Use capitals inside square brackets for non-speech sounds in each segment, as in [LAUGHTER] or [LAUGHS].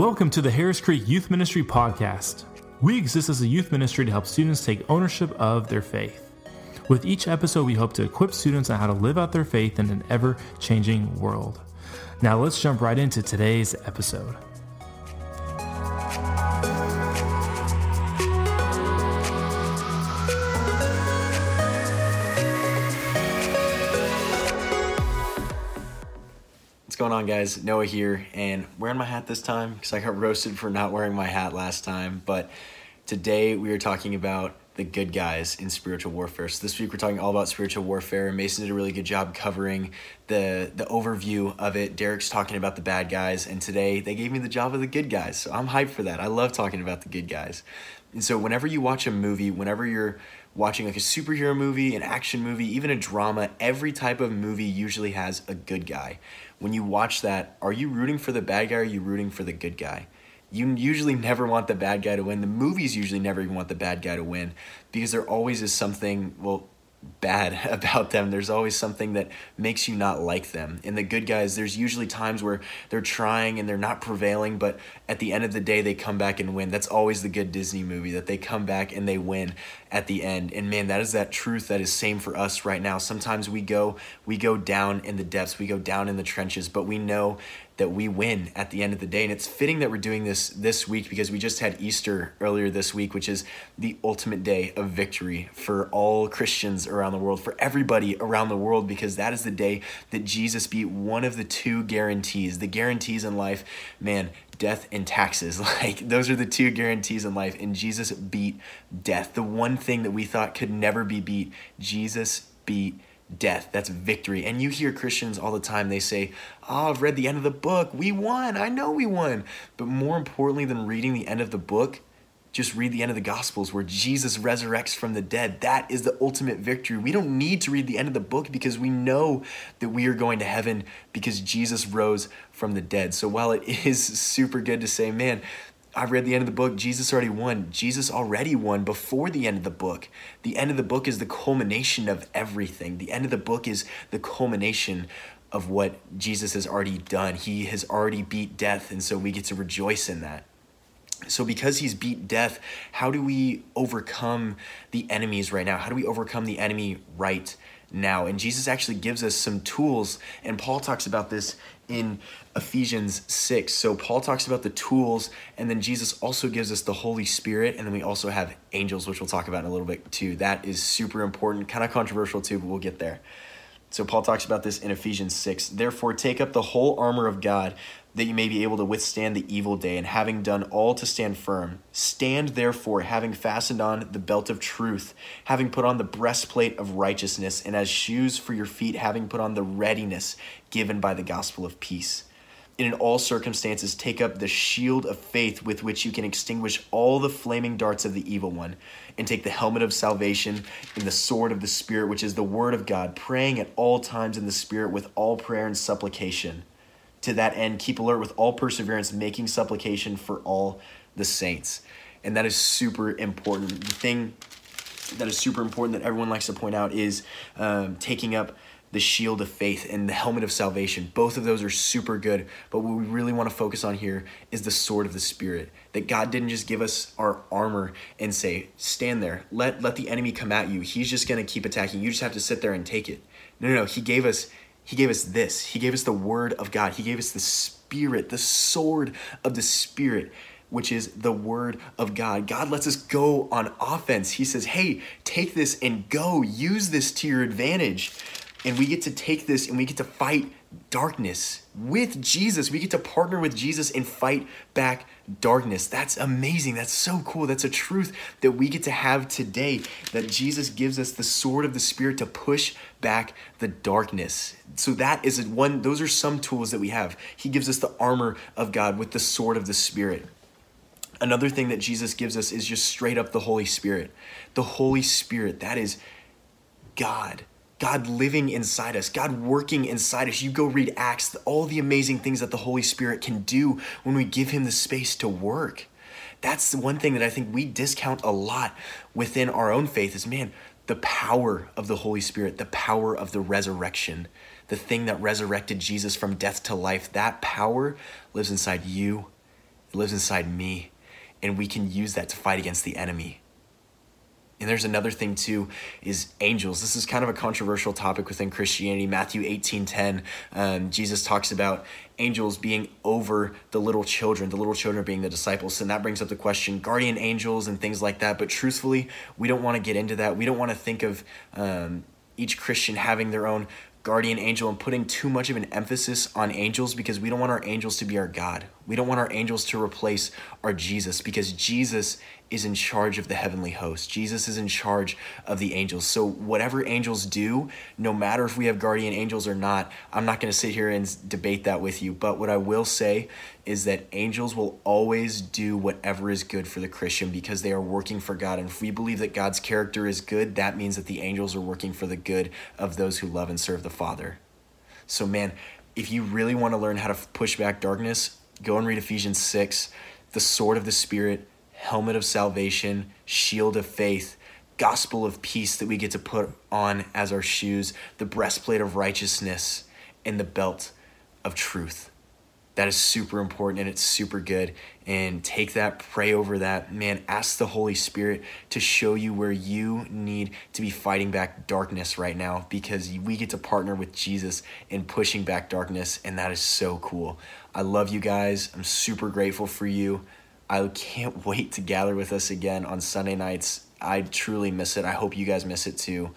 Welcome to the Harris Creek Youth Ministry Podcast. We exist as a youth ministry to help students take ownership of their faith. With each episode, we hope to equip students on how to live out their faith in an ever changing world. Now, let's jump right into today's episode. Going on, guys? Noah here, and wearing my hat this time because I got roasted for not wearing my hat last time. But today we are talking about the good guys in spiritual warfare. So this week we're talking all about spiritual warfare. Mason did a really good job covering the the overview of it. Derek's talking about the bad guys, and today they gave me the job of the good guys. So I'm hyped for that. I love talking about the good guys. And so whenever you watch a movie, whenever you're watching like a superhero movie, an action movie, even a drama, every type of movie usually has a good guy when you watch that, are you rooting for the bad guy or are you rooting for the good guy? You usually never want the bad guy to win. The movies usually never even want the bad guy to win because there always is something, well, bad [LAUGHS] about them. There's always something that makes you not like them. And the good guys, there's usually times where they're trying and they're not prevailing, but at the end of the day, they come back and win. That's always the good Disney movie that they come back and they win at the end. And man, that is that truth that is same for us right now. Sometimes we go we go down in the depths, we go down in the trenches, but we know that we win at the end of the day. And it's fitting that we're doing this this week because we just had Easter earlier this week, which is the ultimate day of victory for all Christians around the world, for everybody around the world, because that is the day that Jesus beat one of the two guarantees. The guarantees in life, man, death and taxes. [LAUGHS] Like those are the two guarantees in life. And Jesus beat death. The one thing that we thought could never be beat, Jesus beat death. That's victory. And you hear Christians all the time, they say, Oh, I've read the end of the book. We won. I know we won. But more importantly than reading the end of the book, just read the end of the Gospels where Jesus resurrects from the dead. That is the ultimate victory. We don't need to read the end of the book because we know that we are going to heaven because Jesus rose from the dead. So while it [LAUGHS] is super good to say, man, I read the end of the book. Jesus already won. Jesus already won before the end of the book. The end of the book is the culmination of everything. The end of the book is the culmination of what Jesus has already done. He has already beat death, and so we get to rejoice in that. So, because he's beat death, how do we overcome the enemies right now? How do we overcome the enemy right now? And Jesus actually gives us some tools, and Paul talks about this in Ephesians 6. So Paul talks about the tools, and then Jesus also gives us the Holy Spirit, and then we also have angels, which we'll talk about in a little bit too. That is super important, kind of controversial too, but we'll get there. So Paul talks about this in Ephesians 6. Therefore, take up the whole armor of God that you may be able to withstand the evil day, and having done all to stand firm. Stand therefore, having fastened on the belt of truth, having put on the breastplate of righteousness, and as shoes for your feet, having put on the readiness given by the gospel of peace. And in all circumstances, take up the shield of faith with which you can extinguish all the flaming darts of the evil one, and take the helmet of salvation and the sword of the Spirit, which is the word of God, praying at all times in the Spirit with all prayer and supplication to that end, keep alert with all perseverance, making supplication for all the saints. And that is super important. The thing that is super important that everyone likes to point out is um, taking up the shield of faith and the helmet of salvation. Both of those are super good, but what we really want to focus on here is the sword of the spirit. That God didn't just give us our armor and say, "Stand there. Let let the enemy come at you. He's just going to keep attacking. You just have to sit there and take it." No, no, no. He gave us he gave us this. He gave us the word of God. He gave us the spirit, the sword of the spirit, which is the word of God. God lets us go on offense. He says, hey, take this and go. Use this to your advantage. And we get to take this and we get to fight darkness with Jesus. We get to partner with Jesus and fight back darkness. That's amazing. That's so cool. That's a truth that we get to have today that Jesus gives us the sword of the spirit to push back the darkness. So that is one those are some tools that we have. He gives us the armor of God with the sword of the spirit. Another thing that Jesus gives us is just straight up the Holy Spirit. The Holy Spirit, that is God God living inside us, God working inside us. You go read Acts, all the amazing things that the Holy Spirit can do when we give Him the space to work. That's the one thing that I think we discount a lot within our own faith is man, the power of the Holy Spirit, the power of the resurrection, the thing that resurrected Jesus from death to life, that power lives inside you it lives inside me. And we can use that to fight against the enemy. And there's another thing too, is angels. This is kind of a controversial topic within Christianity. Matthew 18 10, um, Jesus talks about angels being over the little children, the little children being the disciples. And that brings up the question guardian angels and things like that. But truthfully, we don't want to get into that. We don't want to think of um, each Christian having their own guardian angel and putting too much of an emphasis on angels because we don't want our angels to be our God. We don't want our angels to replace our Jesus because Jesus is in charge of the heavenly host. Jesus is in charge of the angels. So, whatever angels do, no matter if we have guardian angels or not, I'm not going to sit here and debate that with you. But what I will say is that angels will always do whatever is good for the Christian because they are working for God. And if we believe that God's character is good, that means that the angels are working for the good of those who love and serve the Father. So, man, if you really want to learn how to push back darkness, go and read Ephesians 6, the sword of the Spirit helmet of salvation, shield of faith, gospel of peace that we get to put on as our shoes, the breastplate of righteousness, and the belt of truth. That is super important and it's super good. And take that, pray over that. Man, ask the Holy Spirit to show you where you need to be fighting back darkness right now because we get to partner with Jesus in pushing back darkness. And that is so cool. I love you guys. I'm super grateful for you. I can't wait to gather with us again on Sunday nights. I truly miss it. I hope you guys miss it too.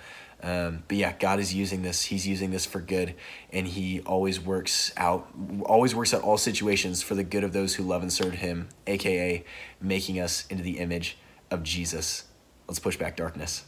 Um, but yeah, God is using this. He's using this for good, and He always works out, always works out all situations for the good of those who love and serve Him, aka making us into the image of Jesus. Let's push back darkness.